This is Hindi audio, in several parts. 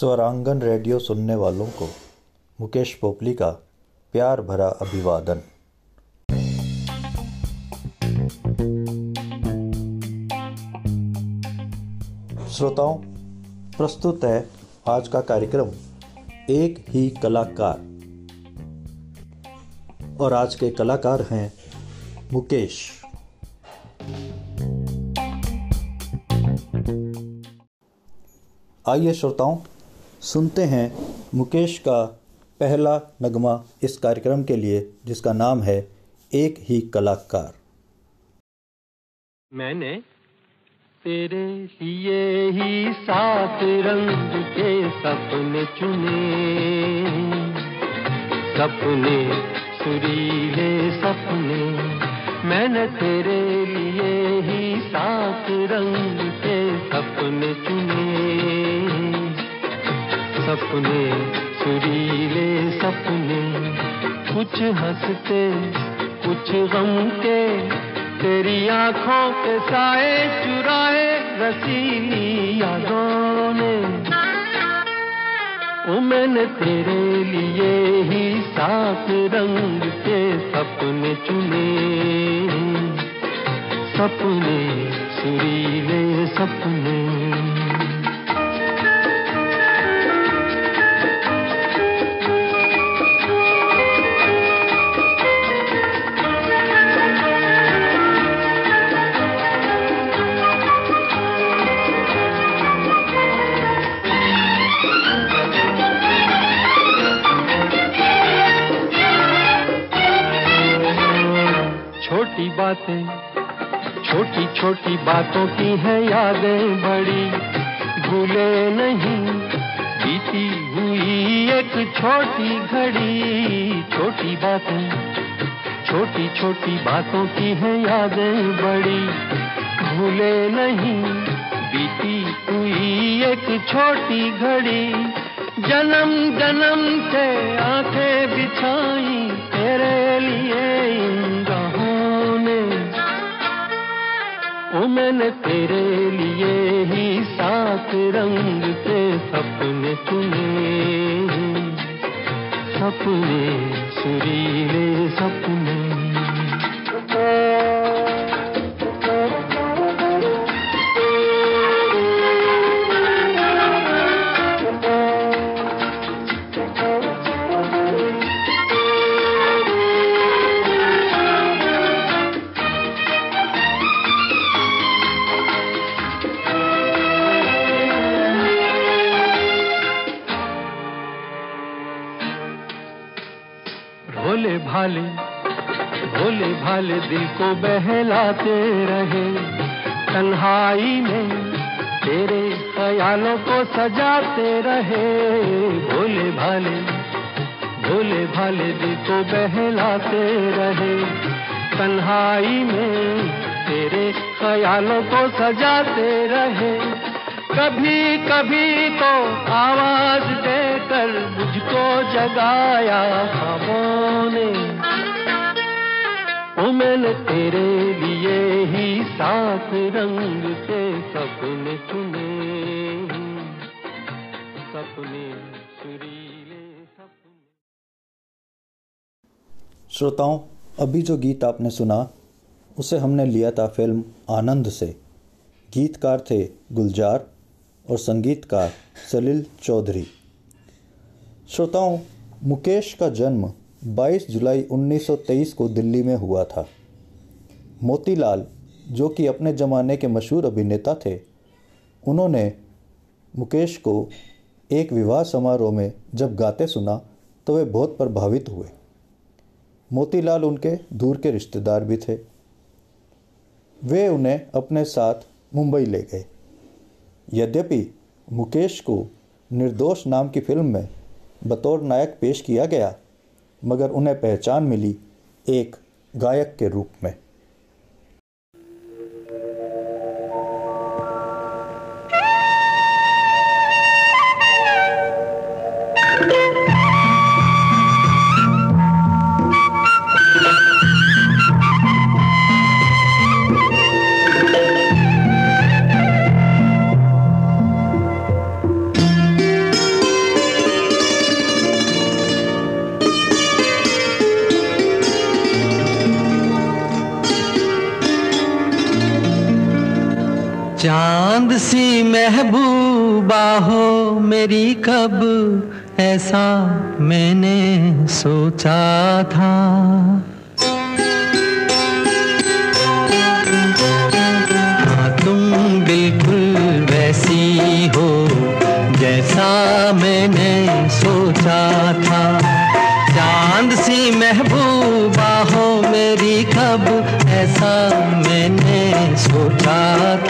स्वरांगन रेडियो सुनने वालों को मुकेश पोपली का प्यार भरा अभिवादन। श्रोताओं, प्रस्तुत है आज का कार्यक्रम एक ही कलाकार। और आज के कलाकार हैं मुकेश। आइए श्रोताओं सुनते हैं मुकेश का पहला नगमा इस कार्यक्रम के लिए, जिसका नाम है एक ही कलाकार। मैंने तेरे लिए ही सात रंग के सपने चुने। सपने सुरीले सपने। मैंने तेरे लिए ही सात रंग के सपने चुने। सपने, सुरीले सपने। कुछ हँसते, कुछ गम के तेरी आँखों के साए चुराए रसीली यादों ने। मैंने तेरे लिए ही सात रंग के सपने चुने। सपने, सुरीले सपने। बातें। छोटी छोटी बातों की है यादें बड़ी। भूले नहीं, बीती हुई एक छोटी घड़ी। छोटी बातें, छोटी छोटी बातों की है यादें बड़ी। भूले नहीं, बीती हुई एक छोटी घड़ी। जन्म जन्म से आँखें बिछाई तेरे लिए। मैंने तेरे लिए ही सात रंग के सपने चुने सपने सुरीले सपने। भाले दिल को बहलाते रहे। तन्हाई में तेरे ख्यालों को सजाते रहे। भोले भाले भोले भाले दिल को बहलाते रहे। तन्हाई में तेरे ख्यालों को सजाते रहे। कभी कभी तो आवाज़ देकर मुझको जगाया खामों ने। ओ मैंने तेरे लिए ही सात रंग के सपने चुने सपने। श्रोताओं, अभी जो गीत आपने सुना, उसे हमने लिया था फ़िल्म आनंद से। गीतकार थे गुलजार और संगीतकार सलील चौधरी। श्रोताओं, मुकेश का जन्म 22 जुलाई 1923 को दिल्ली में हुआ था। मोतीलाल, जो कि अपने ज़माने के मशहूर अभिनेता थे, उन्होंने मुकेश को एक विवाह समारोह में जब गाते सुना तो वे बहुत प्रभावित हुए। मोतीलाल उनके दूर के रिश्तेदार भी थे। वे उन्हें अपने साथ मुंबई ले गए। यद्यपि मुकेश को निर्दोष नाम की फ़िल्म में बतौर नायक पेश किया गया मगर उन्हें पहचान मिली एक गायक के रूप में। हो मेरी कब? ऐसा मैंने सोचा था। हाँ तुम बिल्कुल वैसी हो, जैसा मैंने सोचा था। चाँद सी महबूबा हो, मेरी कब? ऐसा मैंने सोचा था।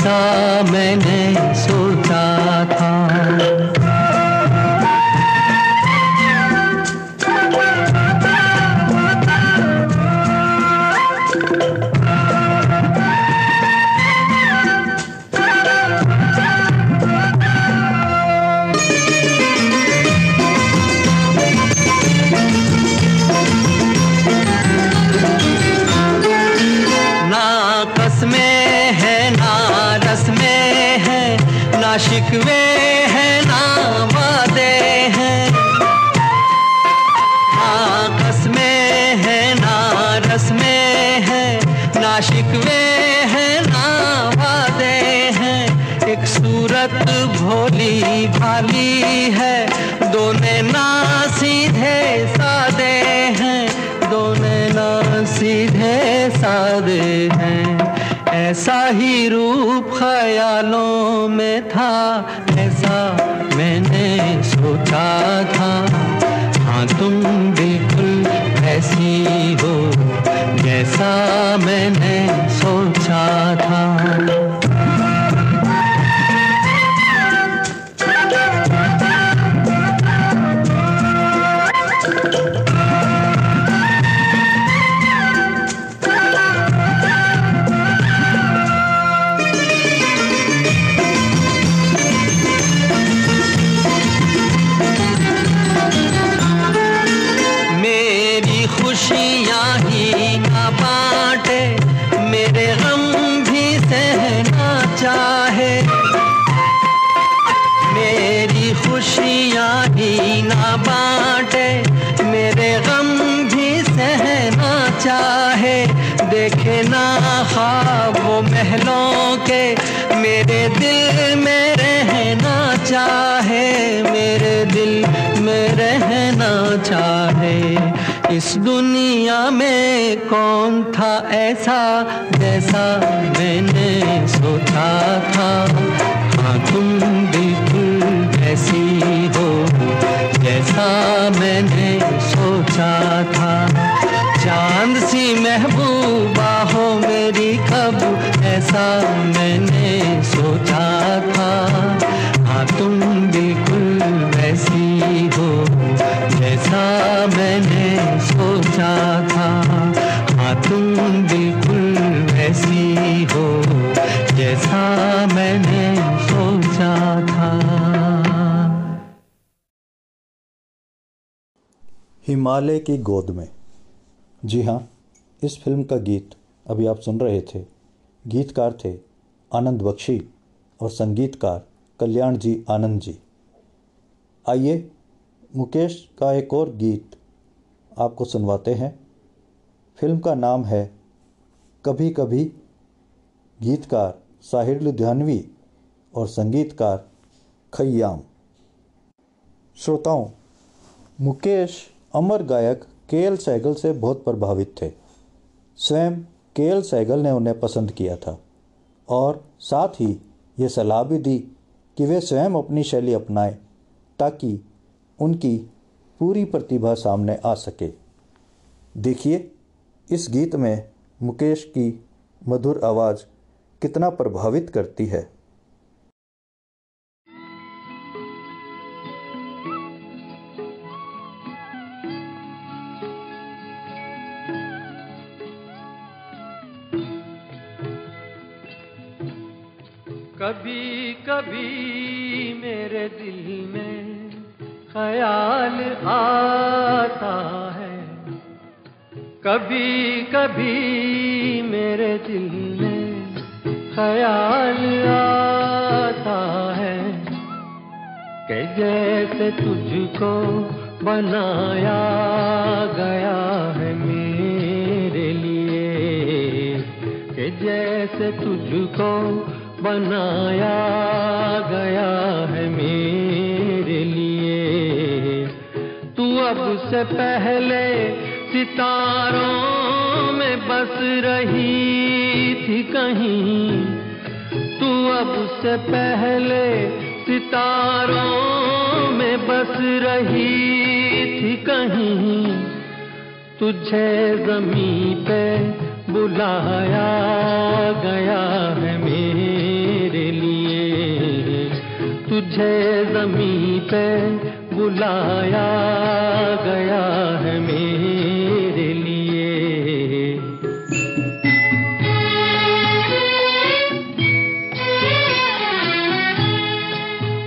जैसा मैंने सोचा था। जैसा मैंने सोचा था। इस दुनिया में कौन था ऐसा जैसा मैंने सोचा था? हाँ तुम बिल्कुल ऐसी हो, जैसा मैंने सोचा था। चाँद सी महबूबा हो मेरी, कब ऐसा मैंने सोचा था? हाँ तुम बिल्कुल वैसी हो, जैसा था। हाँ तुम बिल्कुल वैसी हो, जैसा मैंने सोचा था। हिमालय की गोद में। जी हाँ इस फ़िल्म का गीत अभी आप सुन रहे थे। गीतकार थे आनंद बख्शी और संगीतकार कल्याण जी आनंद जी। आइए, मुकेश का एक और गीत आपको सुनवाते हैं। फ़िल्म का नाम है कभी कभी गीतकार साहिर लुधियानवी और संगीतकार खय्याम। श्रोताओं, मुकेश अमर गायक के एल सहगल से बहुत प्रभावित थे। स्वयं के एल सहगल ने उन्हें पसंद किया था और साथ ही ये सलाह भी दी कि वे स्वयं अपनी शैली अपनाएँ ताकि उनकी पूरी प्रतिभा सामने आ सके। देखिए, इस गीत में मुकेश की मधुर आवाज़ कितना प्रभावित करती है। कभी कभी मेरे दिल में ख्याल आता है। कभी कभी मेरे दिल में ख्याल आता है कि जैसे तुझको बनाया गया है मेरे लिए, कि जैसे तुझको बनाया गया है मेरे तू अब से पहले सितारों में बस रही थी कहीं। तू अब से पहले सितारों में बस रही थी कहीं। तुझे जमी पे बुलाया गया है मेरे लिए। तुझे जमी पे बुलाया गया है मेरे लिए।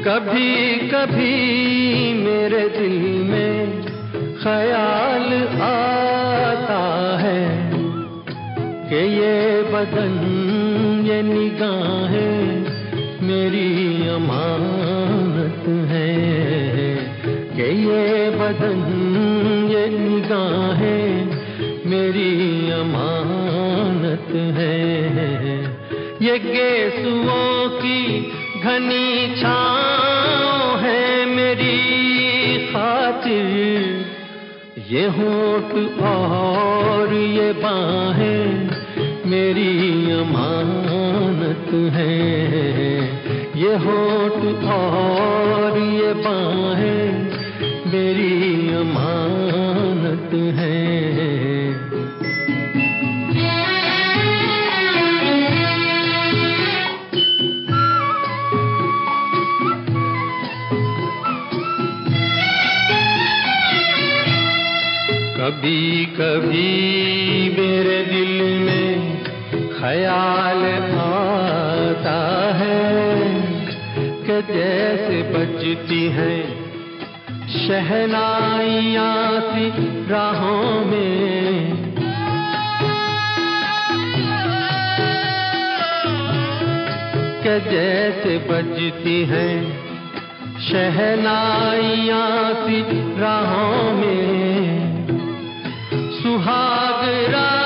कभी कभी मेरे दिल में ख्याल आता है कि ये बदन, ये निगाहें मेरी अमानत है। ये बदन, ये निगाहें मेरी अमानत है। ये गेसुओं की घनी छाँव है मेरी खातिर। ये होठ और ये बाहें मेरी अमानत है। ये होठ और ये बाहें मेरी अमानत है। कभी कभी मेरे दिल में ख्याल आता है कि जैसे बजती हैं शहनाइयाँ सी राहों में। कि जैसे बजती हैं शहनाइयाँ सी राहों में। सुहाग रात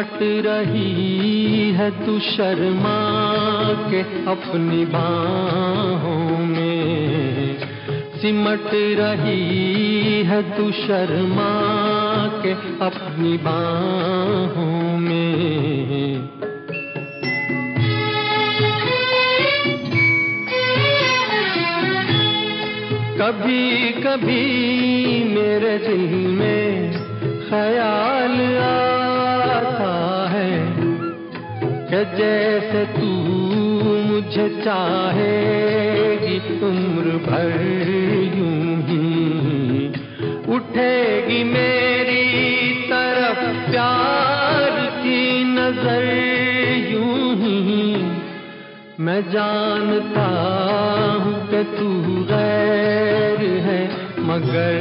सिमट रही है तू शर्मा के अपनी बाहों में। सिमट रही है तू शर्मा के अपनी बाहों में। कभी कभी मेरे दिल में ख्याल आता जैसे तू मुझे चाहेगी, उम्र भर यूँ ही उठेगी मेरी तरफ़ प्यार की नज़र यूँ ही। मैं जानता हूँ कि तू गैर है, मगर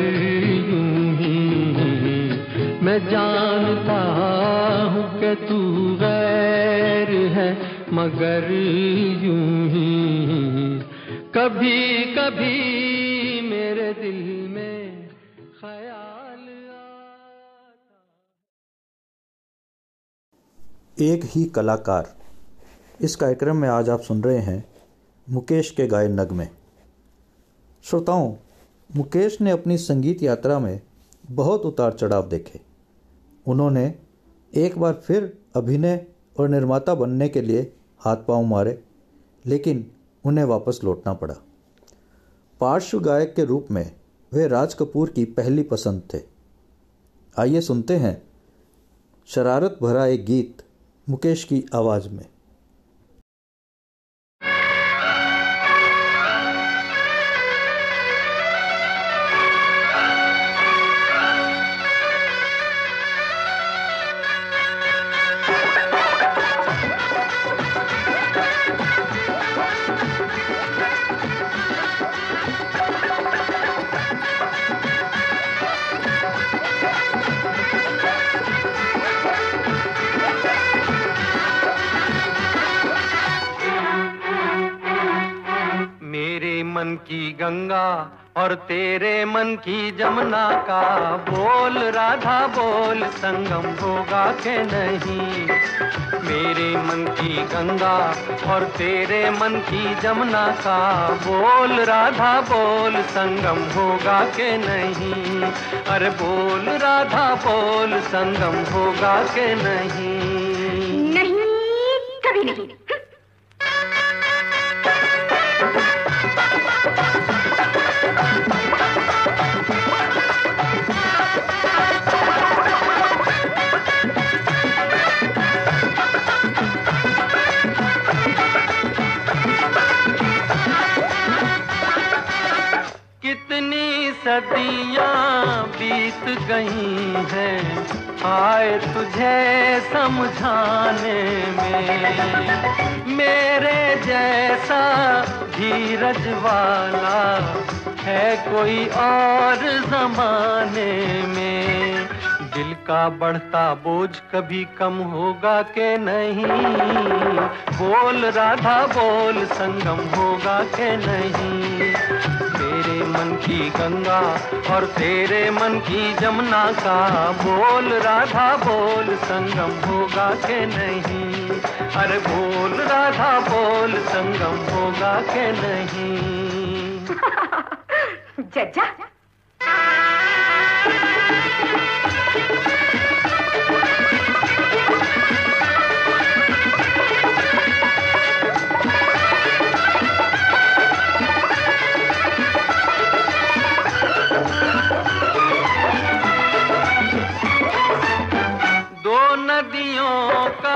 यूँ ही मैं जानता हूँ कि तू गैर है, मगर यूँ ही कभी कभी मेरे दिल में ख्याल एक ही कलाकार। इस कार्यक्रम में आज आप सुन रहे हैं मुकेश के गाए नगमे। श्रोताओं, मुकेश ने अपनी संगीत यात्रा में बहुत उतार चढ़ाव देखे। उन्होंने एक बार फिर अभिनय और निर्माता बनने के लिए हाथ पाँव मारे, लेकिन उन्हें वापस लौटना पड़ा। पार्श्व गायक के रूप में वे राज कपूर की पहली पसंद थे। आइए सुनते हैं शरारत भरा एक गीत मुकेश की आवाज़ में। की गंगा और तेरे मन की जमुना का बोल, राधा बोल, संगम होगा के नहीं? मेरे मन की गंगा और तेरे मन की जमुना का बोल, राधा बोल, संगम होगा के नहीं? अरे बोल, राधा बोल, संगम होगा के नहीं? नहीं, कभी नहीं। सदियाँ बीत गई हैं, आए तुझे समझाने में। मेरे जैसा धीरज वाला है कोई और जमाने में। दिल का बढ़ता बोझ कभी कम होगा के नहीं? बोल राधा, बोल संगम होगा के नहीं? की गंगा और तेरे मन की जमुना का बोल, राधा बोल, संगम होगा के नहीं? अरे बोल, राधा बोल, संगम होगा के नहीं? जज्जा नदियों का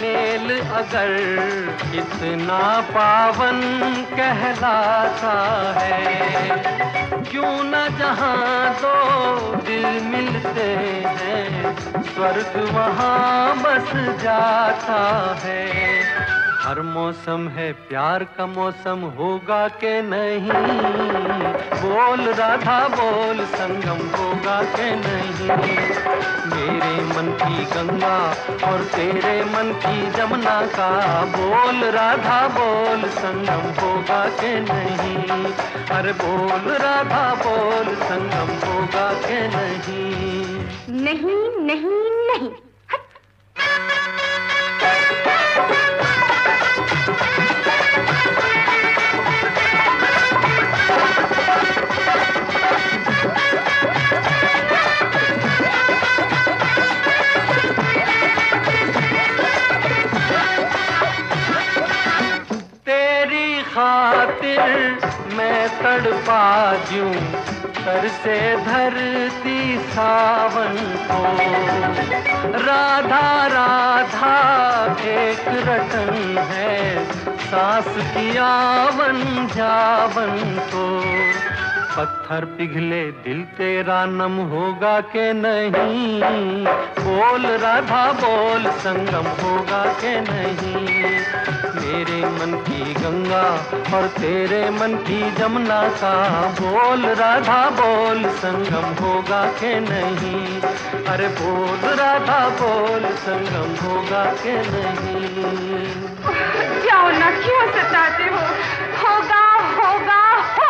मेल अगर कितना पावन कहलाता है। क्यों न जहाँ दो दिल मिलते हैं, स्वर्ग वहाँ बस जाता है। हर मौसम है प्यार का मौसम होगा के नहीं? बोल राधा, बोल संगम होगा के नहीं? मेरे मन की गंगा और तेरे मन की जमुना का बोल राधा, बोल संगम होगा के नहीं? अरे बोल राधा, बोल संगम होगा के नहीं? नहीं नहीं नहीं। तेरी खातिर मैं तड़पा जूं सर से धरती सावन को। राधा राधा, एक रतन है, सांस की आवन जावन को। पत्थर पिघले, दिल तेरा नम होगा के नहीं? बोल, राधा, बोल, संगम होगा के नहीं? मेरे मन की गंगा और तेरे मन की जमुना का बोल, राधा, बोल, संगम होगा के नहीं? अरे बोल, राधा, बोल, संगम होगा के नहीं? जाओ ना, क्यों सताते हो? होगा होगा होगा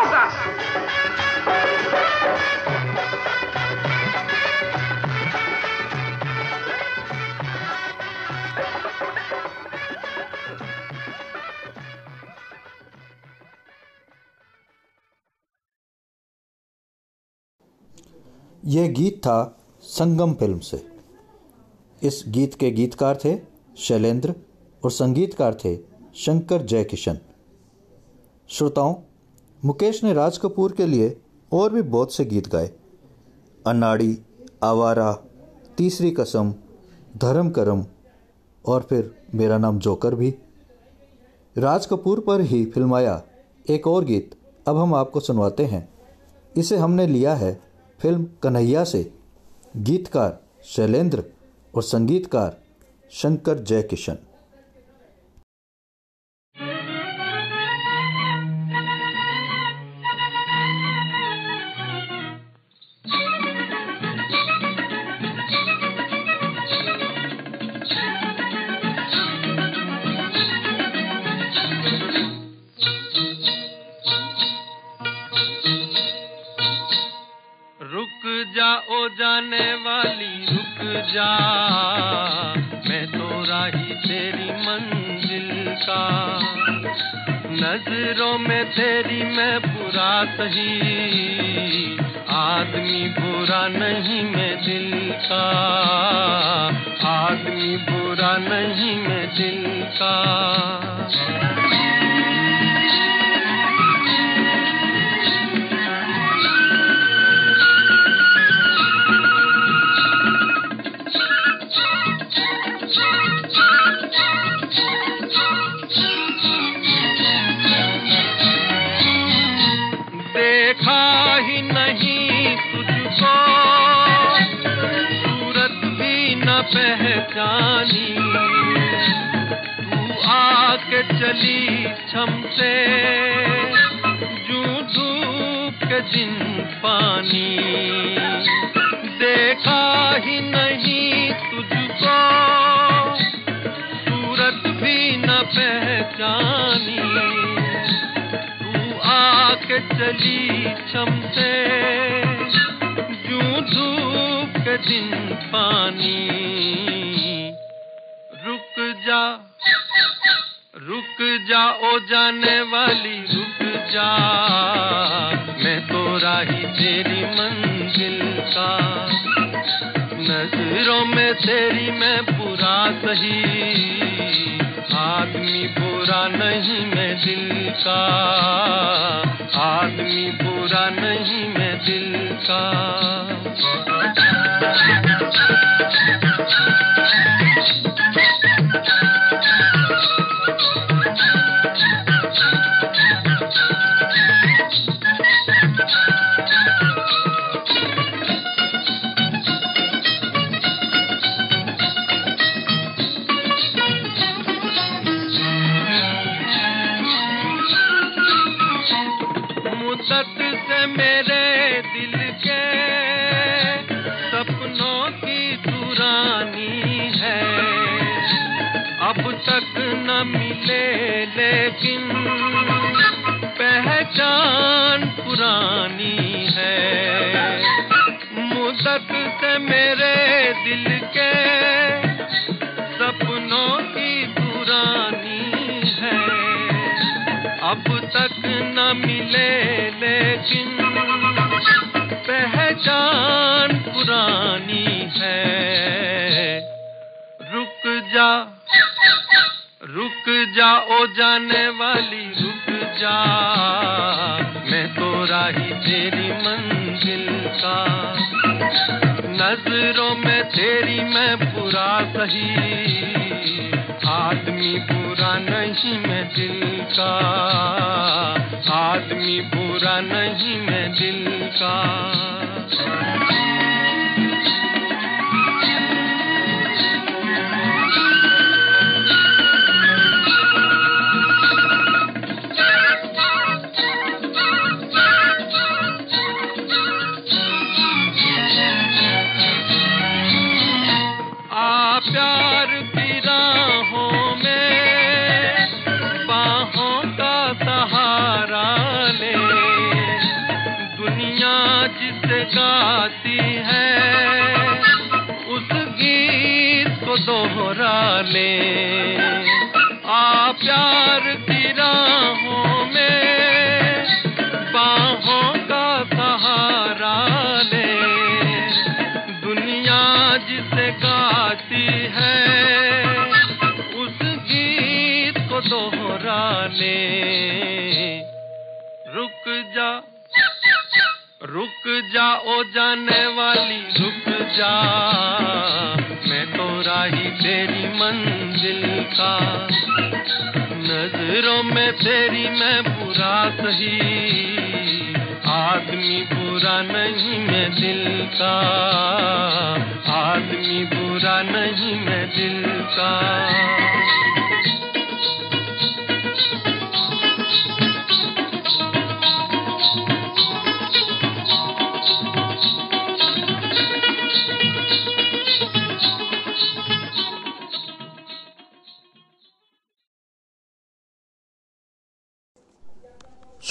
यह गीत था संगम फ़िल्म से। इस गीत के गीतकार थे शैलेंद्र और संगीतकार थे शंकर जयकिशन। श्रोताओं, मुकेश ने राज कपूर के लिए और भी बहुत से गीत गाए। अनाड़ी, आवारा, तीसरी कसम, धर्म करम और फिर मेरा नाम जोकर भी। राज कपूर पर ही फिल्माया एक और गीत अब हम आपको सुनवाते हैं। इसे हमने लिया है फ़िल्म कन्हैया से गीतकार शैलेंद्र और संगीतकार शंकर जयकिशन। सही आदमी बुरा नहीं मैं दिल का। आदमी बुरा नहीं मैं दिल का। चली छम जू धूप के दिन पानी। रुक जा रुक जा, ओ जाने वाली, रुक जा। मैं तो राही तेरी मंजिल का। नज़रों में तेरी मैं बुरा सही। आदमी बुरा नहीं मैं दिल का। आदमी बुरा नहीं मैं दिल का। लेकिन पहचान पुरानी है। रुक जा रुक जा, ओ जाने वाली, रुक जा। मैं तो राही तेरी मंजिल का। नज़रों में तेरी मैं बुरा सही। आदमी बुरा नहीं मैं दिल का। आदमी बुरा नहीं मैं दिल का। की राहों में, बाहों का सहारा ले। दुनिया जिसे गाती है, उस गीत को दोहरा ले। रुक जा रुक जा, ओ जाने वाली, रुक जा। मैं तो राही तेरी मंजिल का नज़रों में तेरी मैं बुरा सही। आदमी बुरा नहीं मैं दिल का। आदमी बुरा नहीं मैं दिल का।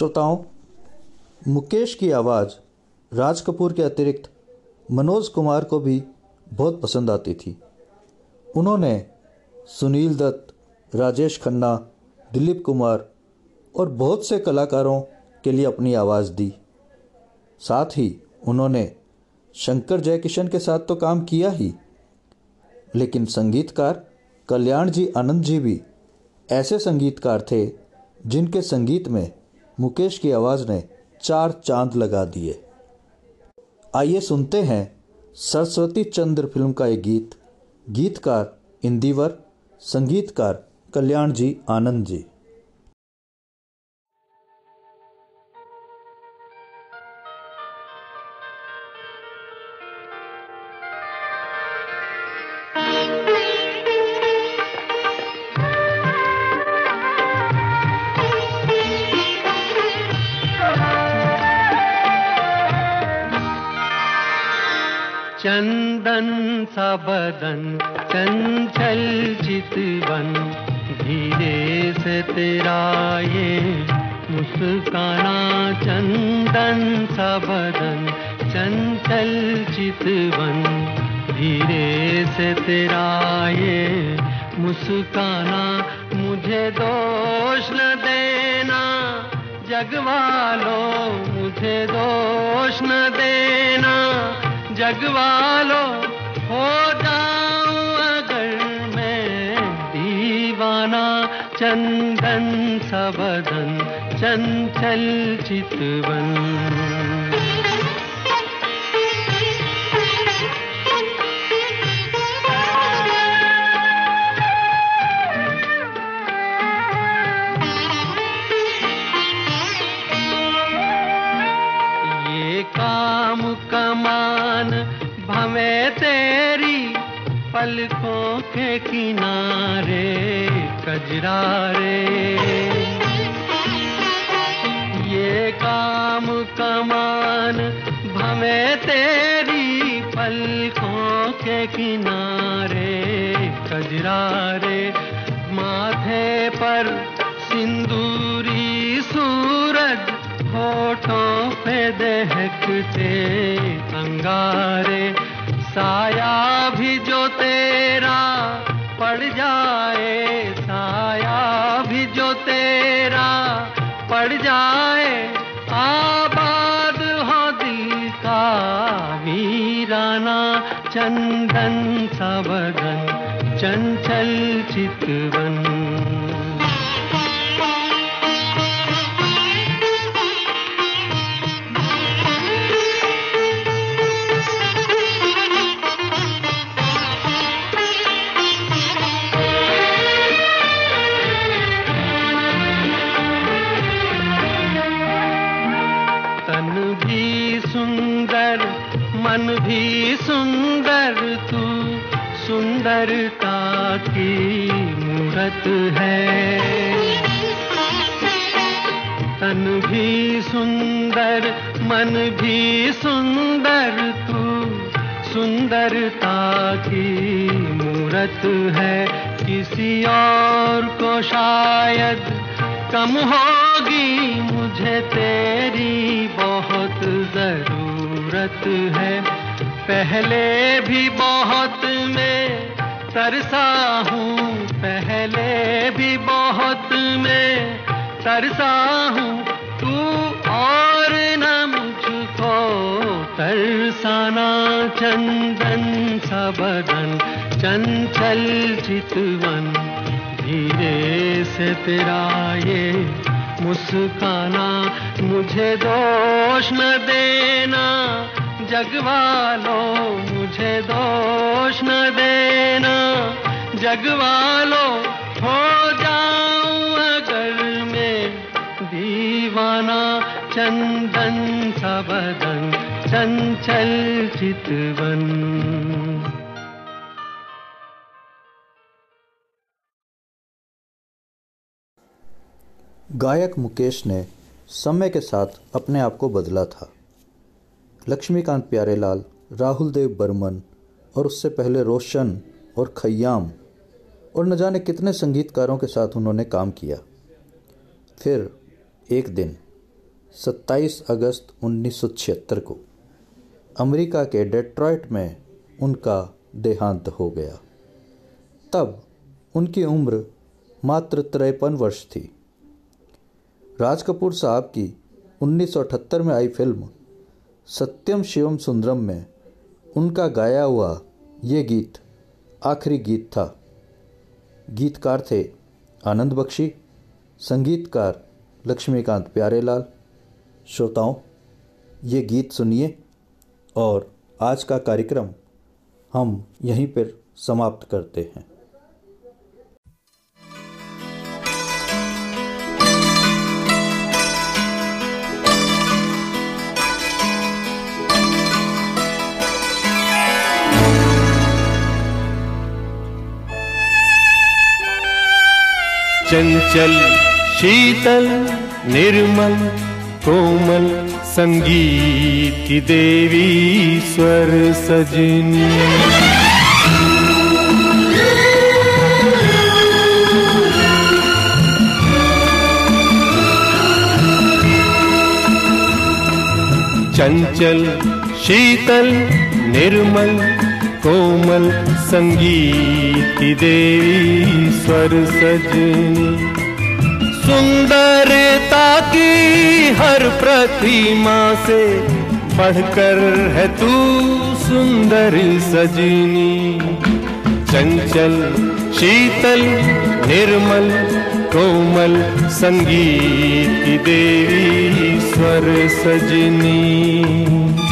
श्रोताओं, मुकेश की आवाज़ राज कपूर के अतिरिक्त मनोज कुमार को भी बहुत पसंद आती थी। उन्होंने सुनील दत्त, राजेश खन्ना, दिलीप कुमार और बहुत से कलाकारों के लिए अपनी आवाज़ दी। साथ ही उन्होंने शंकर जयकिशन के साथ तो काम किया ही, लेकिन संगीतकार कल्याण जी आनंद जी भी ऐसे संगीतकार थे जिनके संगीत में मुकेश की आवाज़ ने चार चाँद लगा दिए। आइए सुनते हैं सरस्वती चंद्र फ़िल्म का एक गीत। गीतकार इंदिवर संगीतकार कल्याण जी आनंद जी। सा बदन, चंचल चितवन। धीरे से तेरा ये मुस्काना, मुझे दोष न देना। जगवालो, मुझे दोष न देना। जगवालो, हो जाऊँ अगर मैं दीवाना। चंदन सबदन चंचल चितवन। ये काम कमान भवे तेरी पलकों के किनारे कजरारे। ये काम कमान भवे तेरी पलकों के किनारे कजरारे माथे पर सिंदूरी सूरज होठों पे दहकते अंगारे, साया भी जो तेरा पड़ जाए, साया भी जो तेरा पड़ जाए चंदन सबदन चंचल चितवन मूरत है। तन भी सुंदर, मन भी सुंदर, तू सुंदरता की मूरत है। किसी और को शायद कम होगी, मुझे तेरी बहुत ज़रूरत है। पहले भी बहुत मैं तरसा हूँ, पहले भी बहुत मैं तरसा हूँ। तू और न मुझको तरसाना चंदन सा बदन, चंचल चितवन। धीरे से तेरा ये मुस्काना, मुझे दोष न देना। जगवालो, मुझे दोष न देना। जगवालो, हो जाऊँ अगर मैं दीवाना। चंदन सा बदन, चंचल चितवन। गायक मुकेश ने समय के साथ अपने आप को बदला था। लक्ष्मीकांत प्यारेलाल राहुल देव बर्मन, और उससे पहले रोशन और खयाम और न जाने कितने संगीतकारों के साथ उन्होंने काम किया। फिर एक दिन 27 अगस्त 1976 को, अमेरिका के डेट्रॉयट में उनका देहांत हो गया। तब उनकी उम्र मात्र तिरपन वर्ष थी। राज कपूर साहब की 1978 में आई फ़िल्म सत्यम शिवम सुंदरम में उनका गाया हुआ ये गीत आखिरी गीत था। गीतकार थे आनंद बख्शी, संगीतकार लक्ष्मीकांत प्यारेलाल। श्रोताओं, ये गीत सुनिए और आज का कार्यक्रम हम यहीं पर समाप्त करते हैं। चंचल शीतल निर्मल कोमल संगीत देवी स्वर सजनी। चंचल शीतल निर्मल कोमल संगीत देवी स्वर सजनी सुंदरता की हर प्रतिमा से बढ़कर है तू सुंदर सजनी। चंचल, शीतल, निर्मल, कोमल संगीत देवी स्वर सजनी।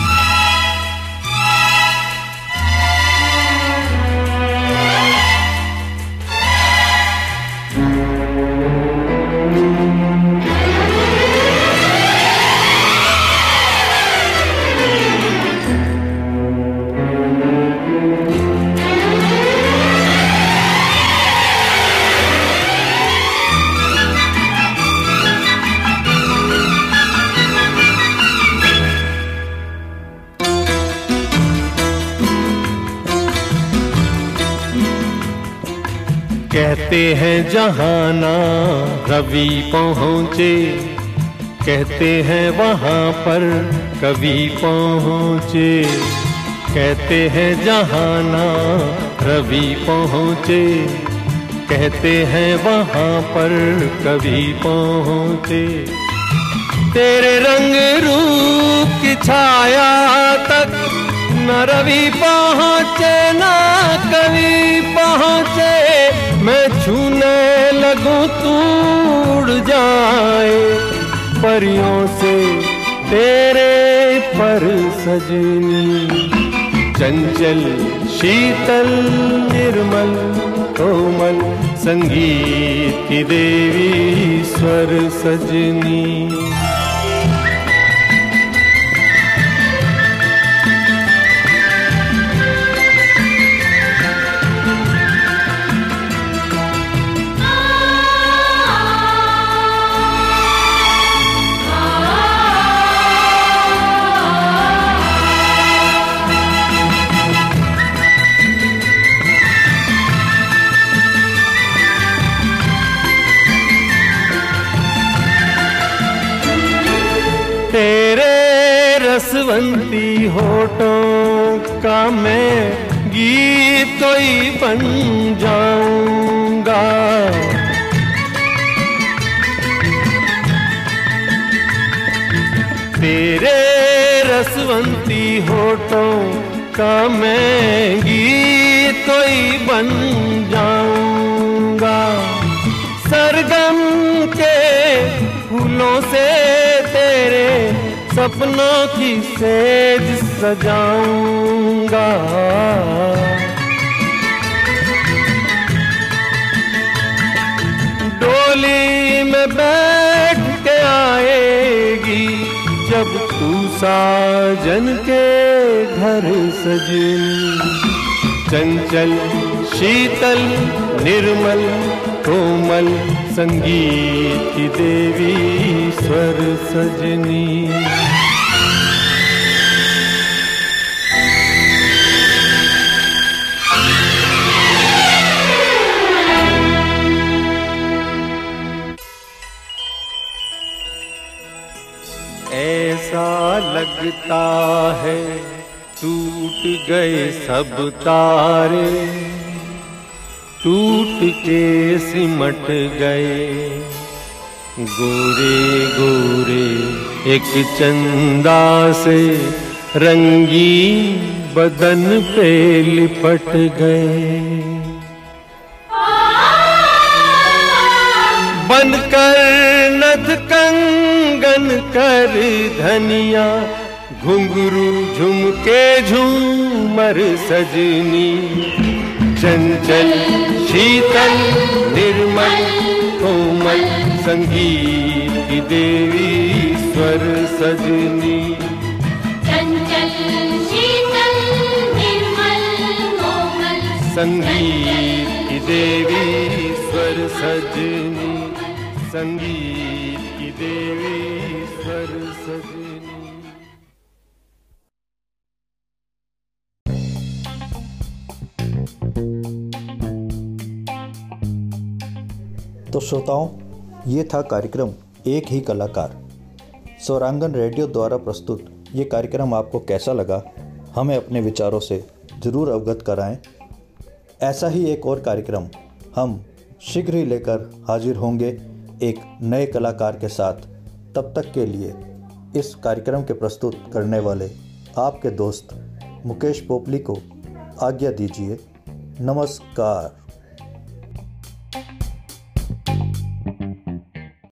हैं जहाना रवि पहुँचे। कहते हैं वहाँ पर कवि पहुँचे। कहते हैं जहाना रवि पहुँचे। कहते हैं वहाँ पर कवि पहुँचे। तेरे रंग रूप की छाया तक न रवि पहुँचे, न कवि पहुँचे, मैं छूने लगूं, तू उड़ जाए। परियों से तेरे पर सजनी। चंचल, शीतल, निर्मल, कोमल संगीत की देवी स्वर सजनी। रसवंती होठों का मैं गीत कोई बन जाऊँगा। तेरे रसवंती होठों का मैं गीत कोई बन जाऊँगा सपनों की सेज सजाऊँगा। डोली में बैठ के आएगी जब तू साजन के घर सजनी। चंचल, शीतल, निर्मल, कोमल संगीत की देवी स्वर सजनी। लगता है, टूट गए सब तारे। टूट के सिमट गए, गोरे गोरे एक चंदा से रंगी बदन पे लिपट गए। बनकर कंगन कर धनिया घुंघरू झुमके झूमर सजनी। चंचल शीतल निर्मल कोमल संगीत की देवी स्वर सजनी। संगीत की देवी स्वर सजनी। संगीत की देवी स्वर सजनी। तो श्रोताओं, ये था कार्यक्रम एक ही कलाकार। सौरांगन रेडियो द्वारा प्रस्तुत ये कार्यक्रम आपको कैसा लगा, हमें अपने विचारों से ज़रूर अवगत कराएँ। ऐसा ही एक और कार्यक्रम हम शीघ्र ही लेकर हाजिर होंगे। एक नए कलाकार के साथ। तब तक के लिए इस कार्यक्रम के प्रस्तुत करने वाले आपके दोस्त मुकेश पोपली को आज्ञा दीजिए। नमस्कार।